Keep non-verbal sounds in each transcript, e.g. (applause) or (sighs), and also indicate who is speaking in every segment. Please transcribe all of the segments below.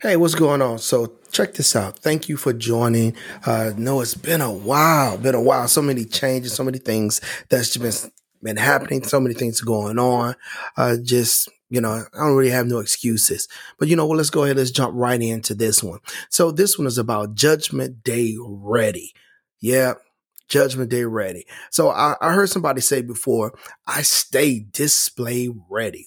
Speaker 1: Hey, what's going on? So check this out. Thank you for joining. Uh, no, it's been a while, been a while. So many changes, so many things that's just been, been happening. So many things going on. Uh, just, you know, I don't really have no excuses, but you know what? Let's go ahead. Let's jump right into this one. So this one is about judgment day ready. Yeah. Judgment day ready. So I, I heard somebody say before, I stay display ready.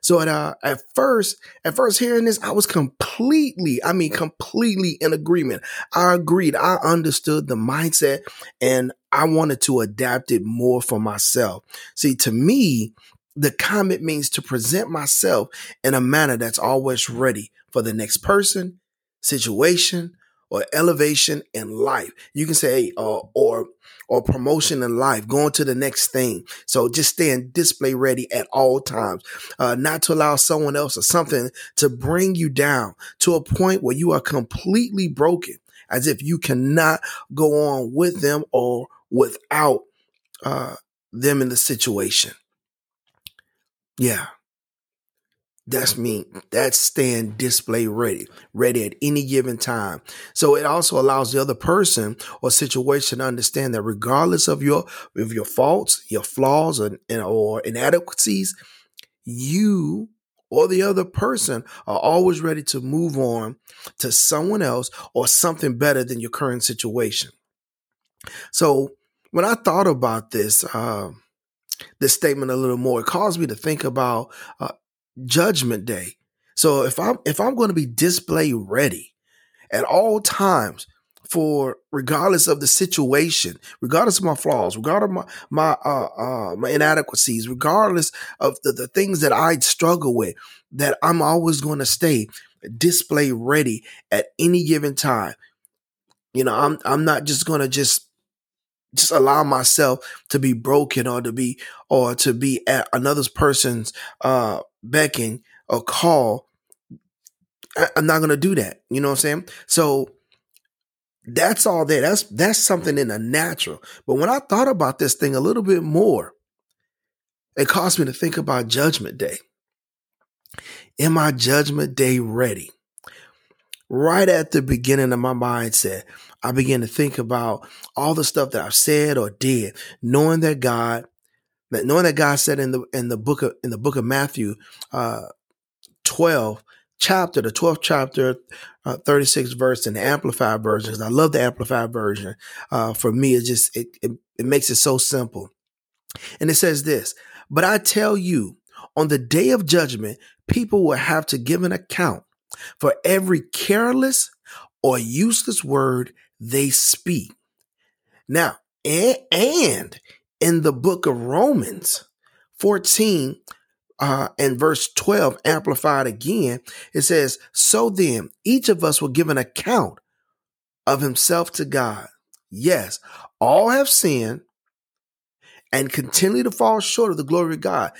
Speaker 1: So at uh, at first, at first hearing this, I was completely, I mean, completely in agreement. I agreed. I understood the mindset and I wanted to adapt it more for myself. See, to me, the comment means to present myself in a manner that's always ready for the next person, situation, or elevation in life. You can say, uh, or or promotion in life, going to the next thing. So just staying display ready at all times, uh, not to allow someone else or something to bring you down to a point where you are completely broken, as if you cannot go on with them or without uh, them in the situation. Yeah. That's me. That's staying display ready, ready at any given time. So it also allows the other person or situation to understand that regardless of your of your faults, your flaws, and, and or inadequacies, you or the other person are always ready to move on to someone else or something better than your current situation. So when I thought about this, uh, this statement a little more, it caused me to think about uh, judgment day. So if I'm if I'm going to be display ready at all times for regardless of the situation, regardless of my flaws, regardless of my my uh, uh, my inadequacies, regardless of the, the things that I struggle with, that I'm always going to stay display ready at any given time. You know, I'm I'm not just going to just just allow myself to be broken or to be or to be at another person's uh becking a call I, am not gonna do that you know what i'm saying? So that's all there that's that's something in the natural. But when i thought about this thing a little bit more it caused me to think about judgment day. Am my judgment day ready? Right at the beginning of my mindset, I began to think about all the stuff that I've said or did, knowing that God, that knowing that God said in the in the book of in the book of Matthew, uh, twelve chapter, the twelfth chapter, uh, thirty six verse in the Amplified version. I love the Amplified version. Uh, for me, it just it, it it makes it so simple, and it says this. But I tell you, on the day of judgment, people will have to give an account for every careless or useless word they speak. Now, and, and in the book of Romans 14 uh, and verse 12, amplified again, it says, So then, each of us will give an account of himself to God. Yes, all have sinned and continue to fall short of the glory of God,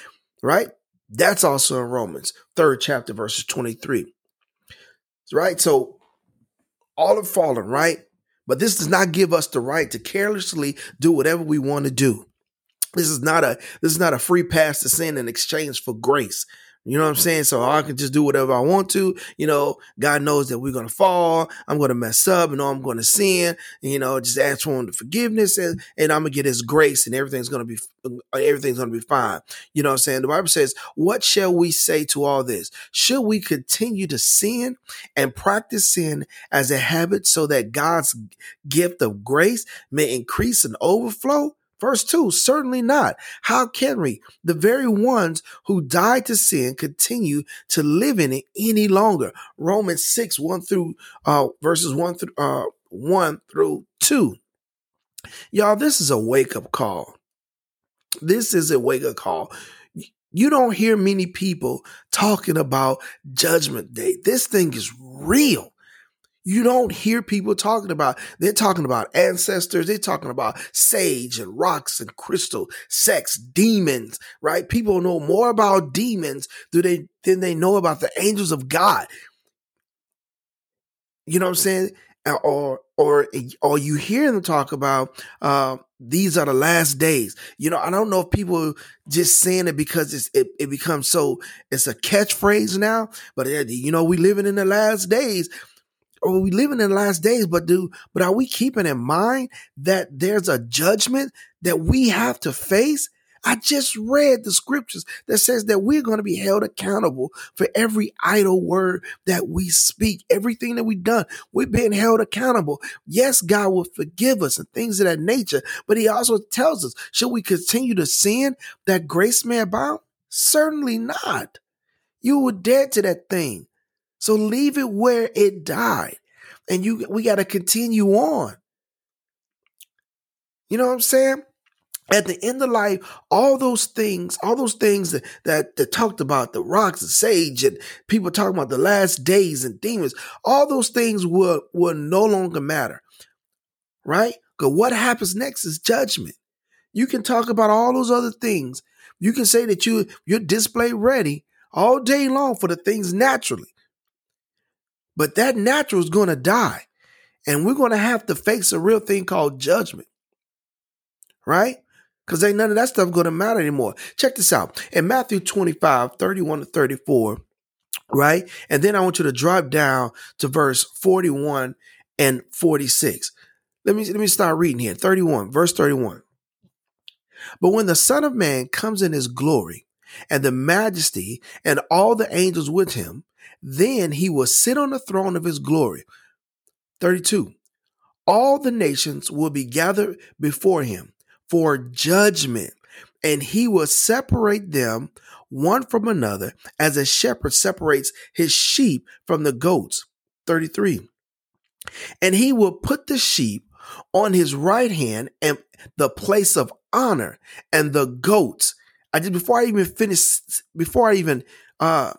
Speaker 1: right? That's also in Romans, third chapter, verses 23 right? So all have fallen, right? But this does not give us the right to carelessly do whatever we want to do. This is not a this is not a free pass to sin in exchange for grace. You know what I'm saying? So I can just do whatever I want to. You know, God knows that we're to fall. I'm to mess up and I'm to sin. And, you know, just ask for him forgiveness and, and I'm to get his grace and everything's to be, everything's to be fine. You know what I'm saying? The Bible says, what shall we say to all this? Should we continue to sin and practice sin as a habit so that God's gift of grace may increase and overflow? Verse 2 Certainly not. How can we, the very ones who died to sin, continue to live in it any longer? Romans 6 1 through uh, verses 1 through uh, 1 through 2. Y'all, this is a wake up call. This is a wake up call. You don't hear many people talking about judgment day. This thing is real you don't hear people talking about they're talking about ancestors they're talking about sage and rocks and crystal sex demons right people know more about demons do they than they know about the angels of god you know what i'm saying or or or you hear them talk about uh, these are the last days. You know, I don't know if people just saying it because it's, it it becomes so it's a catchphrase now. But you know, we living in the last days. Or we living in the last days, but do but are we keeping in mind that there's a judgment that we have to face? I just read the scriptures that says that we're going to be held accountable for every idle word that we speak, everything that we've done. We're being held accountable. Yes, God will forgive us and things of that nature, but He also tells us, should we continue to sin that grace may abound? Certainly not. You were dead to that thing. So leave it where it died. And you we got to continue on. You know what I'm saying? at the end of life, all those things, all those things that, that, that talked about the rocks and sage and people talking about the last days and demons, all those things will, will no longer matter. Right? Because what happens next is judgment. You can talk about all those other things. You can say that you you're display ready all day long for the things naturally. But that natural is going to die. And we're going to have to face a real thing called judgment. Right? because ain't none of that stuff going to matter anymore. Check this out. In Matthew 25, 31 to 34, right? And then I want you to drop down to verse 41 and 46. Let me, let me start reading here. 31, verse 31. But when the Son of Man comes in his glory and the majesty and all the angels with him, then he will sit on the throne of his glory. 32. All the nations will be gathered before him for judgment, and he will separate them one from another as a shepherd separates his sheep from the goats. 33. And he will put the sheep on his right hand and the place of honor and the goats. I just before I even finish, before I even uh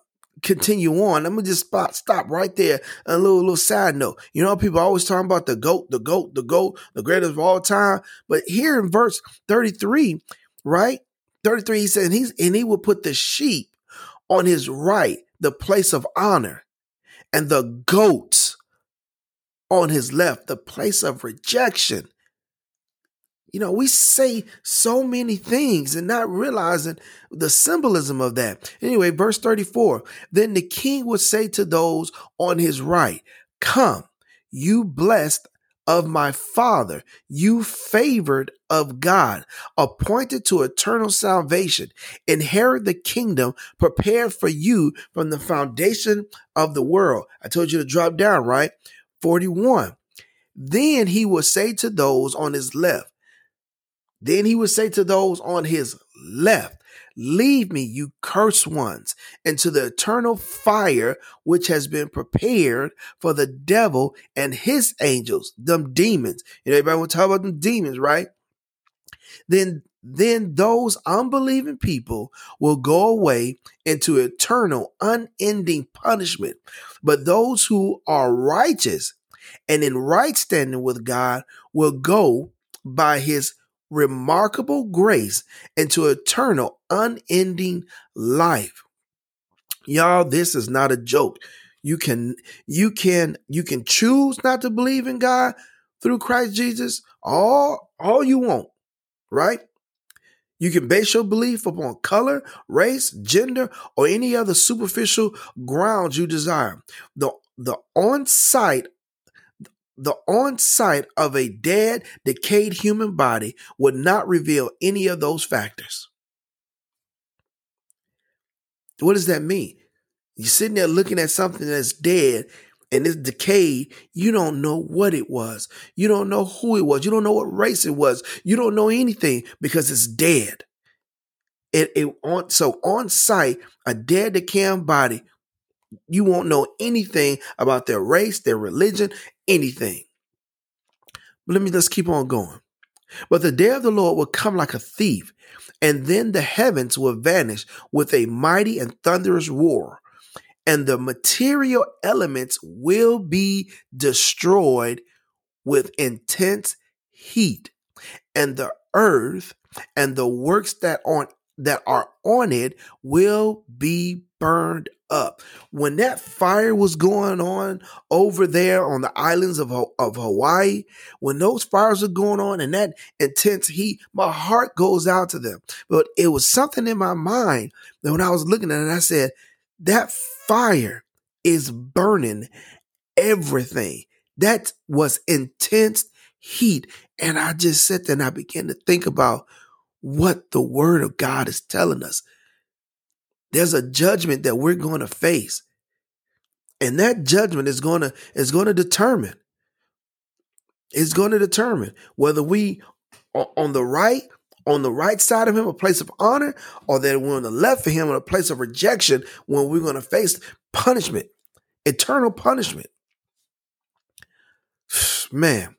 Speaker 1: continue on, I'm gonna just spot, stop right there. A little little side note. You know, people always talking about the goat, the goat, the goat, the greatest of all time. But here in verse 33, right? 33, he said, and he's and he will put the sheep on his right, the place of honor, and the goats on his left, the place of rejection. You know, we say so many things and not realizing the symbolism of that. Anyway, verse 34 Then the king would say to those on his right, Come, you blessed of my father, you favored of God, appointed to eternal salvation, inherit the kingdom prepared for you from the foundation of the world. I told you to drop down, right? 41. Then he will say to those on his left, then he would say to those on his left, Leave me, you cursed ones, into the eternal fire which has been prepared for the devil and his angels, them demons. You know, everybody will talk about them demons, right? Then then those unbelieving people will go away into eternal, unending punishment. But those who are righteous and in right standing with God will go by his remarkable grace into eternal, unending life. Y'all, this is not a joke. You can, you can, you can choose not to believe in God through Christ Jesus all, all you want, right? You can base your belief upon color, race, gender, or any other superficial grounds you desire. The, the on-site the on site of a dead, decayed human body would not reveal any of those factors. What does that mean? You're sitting there looking at something that's dead and it's decayed. You don't know what it was. You don't know who it was. You don't know what race it was. You don't know anything because it's dead. It, it on so on sight, a dead decaying body you won't know anything about their race, their religion, anything. But let me just keep on going. But the day of the Lord will come like a thief, and then the heavens will vanish with a mighty and thunderous roar, and the material elements will be destroyed with intense heat, and the earth and the works that on that are on it will be burned up. When that fire was going on over there on the islands of, of Hawaii, when those fires are going on and that intense heat, my heart goes out to them. But it was something in my mind that when I was looking at it, I said, that fire is burning everything. That was intense heat. And I just sat there and I began to think about what the word of God is telling us. There's a judgment that we're going to face. And that judgment is going to is going to determine it's going to determine whether we are on the right on the right side of him a place of honor or that we're on the left of him in a place of rejection when we're going to face punishment eternal punishment (sighs) man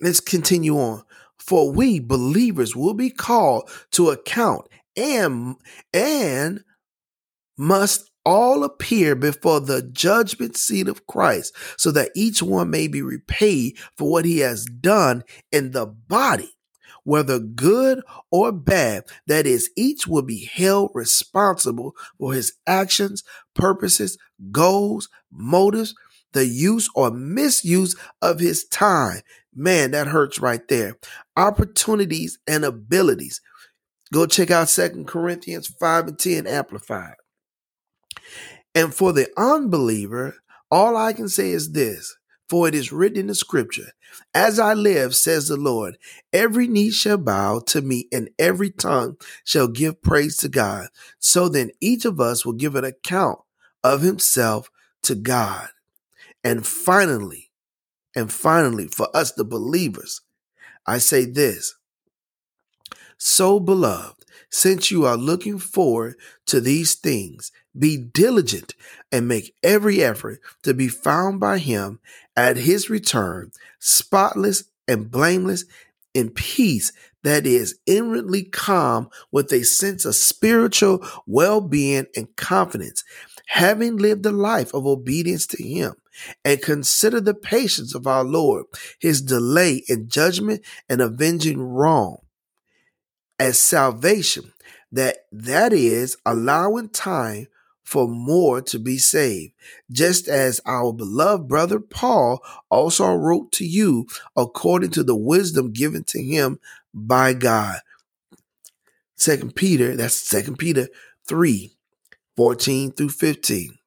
Speaker 1: let's continue on for we believers will be called to account and and must all appear before the judgment seat of Christ so that each one may be repaid for what he has done in the body whether good or bad. That is each will be held responsible for his actions purposes goals motives the use or misuse of his time Man, that hurts right there. Opportunities and abilities. Go check out Second Corinthians 5 and 10 Amplified. And for the unbeliever, all I can say is this for it is written in the scripture, As I live, says the Lord, every knee shall bow to me, and every tongue shall give praise to God. So then each of us will give an account of himself to God. And finally, and finally, for us, the believers, I say this. So, beloved, since you are looking forward to these things, be diligent and make every effort to be found by him at his return, spotless and blameless in peace that is inwardly calm with a sense of spiritual well being and confidence, having lived a life of obedience to him and consider the patience of our Lord, his delay in judgment and avenging wrong as salvation, that that is allowing time for more to be saved, just as our beloved brother Paul also wrote to you according to the wisdom given to him by God. Second Peter, that's Second Peter 3, 14 through 15.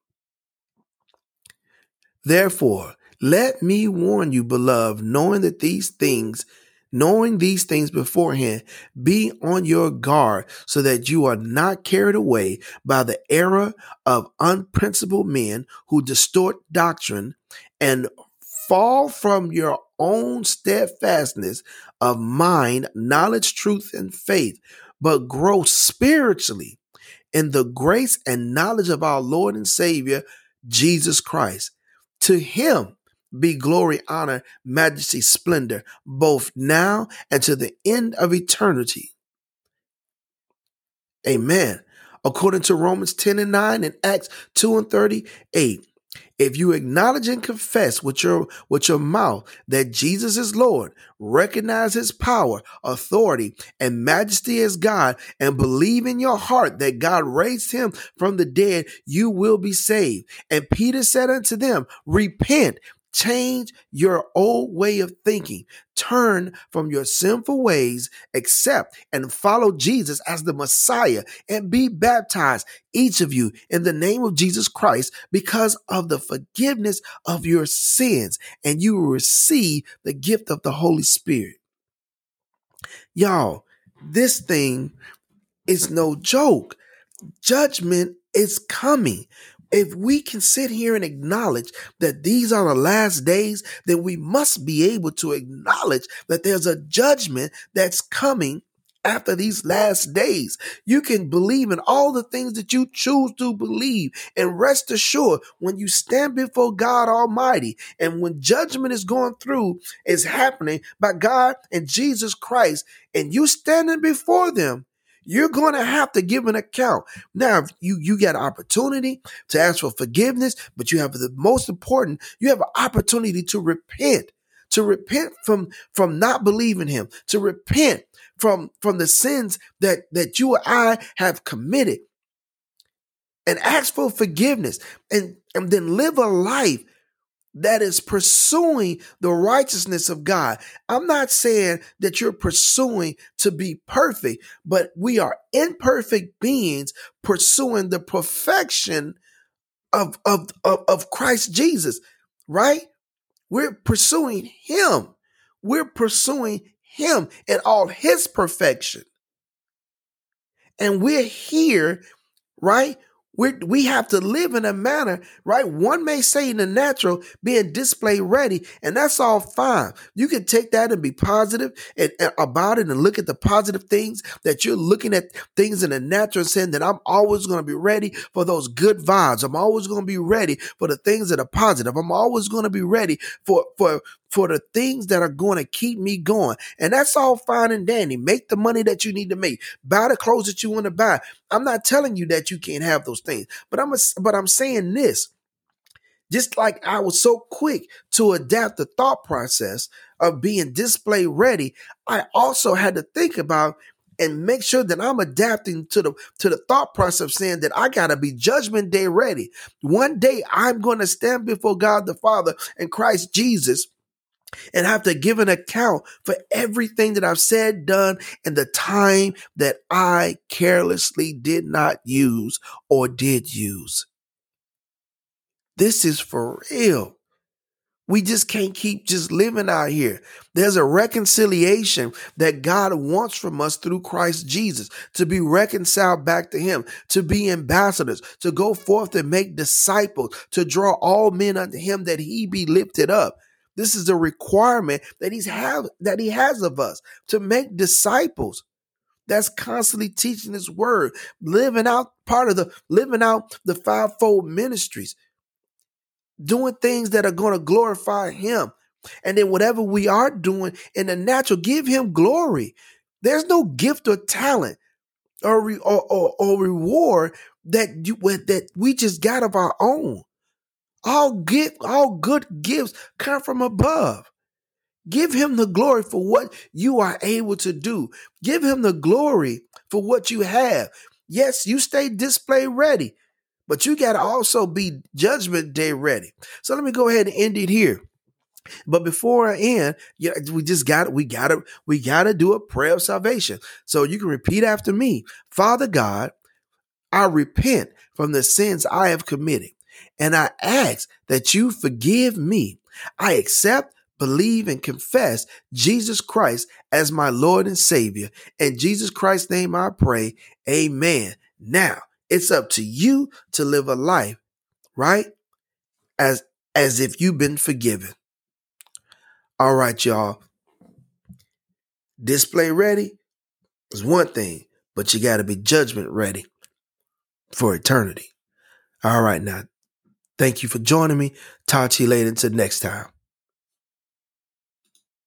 Speaker 1: Therefore, let me warn you, beloved, knowing that these things, knowing these things beforehand, be on your guard so that you are not carried away by the error of unprincipled men who distort doctrine and fall from your own steadfastness of mind, knowledge, truth, and faith, but grow spiritually in the grace and knowledge of our Lord and Savior, Jesus Christ. To him be glory, honor, majesty, splendor, both now and to the end of eternity. Amen. According to Romans 10 and 9 and Acts 2 and 38, if you acknowledge and confess with your with your mouth that Jesus is Lord, recognize his power, authority, and majesty as God, and believe in your heart that God raised him from the dead, you will be saved. And Peter said unto them, Repent Change your old way of thinking. Turn from your sinful ways, accept and follow Jesus as the Messiah, and be baptized, each of you, in the name of Jesus Christ, because of the forgiveness of your sins, and you will receive the gift of the Holy Spirit. Y'all, this thing is no joke. Judgment is coming if we can sit here and acknowledge that these are the last days, then we must be able to acknowledge that there's a judgment that's coming after these last days. You can believe in all the things that you choose to believe and rest assured when you stand before God Almighty and when judgment is going through is happening by God and Jesus Christ and you standing before them, you're going to have to give an account. Now, you you get an opportunity to ask for forgiveness, but you have the most important, you have an opportunity to repent, to repent from from not believing him, to repent from from the sins that that you or I have committed and ask for forgiveness and, and then live a life that is pursuing the righteousness of God. I'm not saying that you're pursuing to be perfect, but we are imperfect beings pursuing the perfection of, of, of, of Christ Jesus, right? We're pursuing Him. We're pursuing Him in all His perfection. And we're here, right? We we have to live in a manner, right? One may say in the natural, being display ready, and that's all fine. You can take that and be positive and, and about it and look at the positive things that you're looking at things in the natural and saying that I'm always going to be ready for those good vibes. I'm always going to be ready for the things that are positive. I'm always going to be ready for, for, for the things that are going to keep me going. And that's all fine and dandy. Make the money that you need to make. Buy the clothes that you want to buy. I'm not telling you that you can't have those things, but I'm a, but I'm saying this. Just like I was so quick to adapt the thought process of being display ready, I also had to think about and make sure that I'm adapting to the to the thought process of saying that I gotta be judgment day ready. One day I'm going to stand before God the Father and Christ Jesus and have to give an account for everything that I've said, done, and the time that I carelessly did not use or did use. This is for real. We just can't keep just living out here. There's a reconciliation that God wants from us through Christ Jesus to be reconciled back to Him, to be ambassadors, to go forth and make disciples, to draw all men unto Him that He be lifted up. This is a requirement that he's have that he has of us to make disciples. That's constantly teaching his word, living out part of the living out the fivefold ministries, doing things that are going to glorify him. And then whatever we are doing in the natural, give him glory. There's no gift or talent or, re, or, or, or reward that you that we just got of our own. All gift, all good gifts come from above. Give him the glory for what you are able to do. Give him the glory for what you have. Yes, you stay display ready, but you got to also be judgment day ready. So let me go ahead and end it here. But before I end, yeah, we just got we got to we got to do a prayer of salvation. So you can repeat after me. Father God, I repent from the sins I have committed and I ask that you forgive me. I accept, believe, and confess Jesus Christ as my Lord and Savior. In Jesus Christ's name I pray. Amen. Now, it's up to you to live a life, right? As as if you've been forgiven. All right, y'all. Display ready is one thing, but you got to be judgment ready for eternity. All right, now Thank you for joining me. Talk to you later until next time.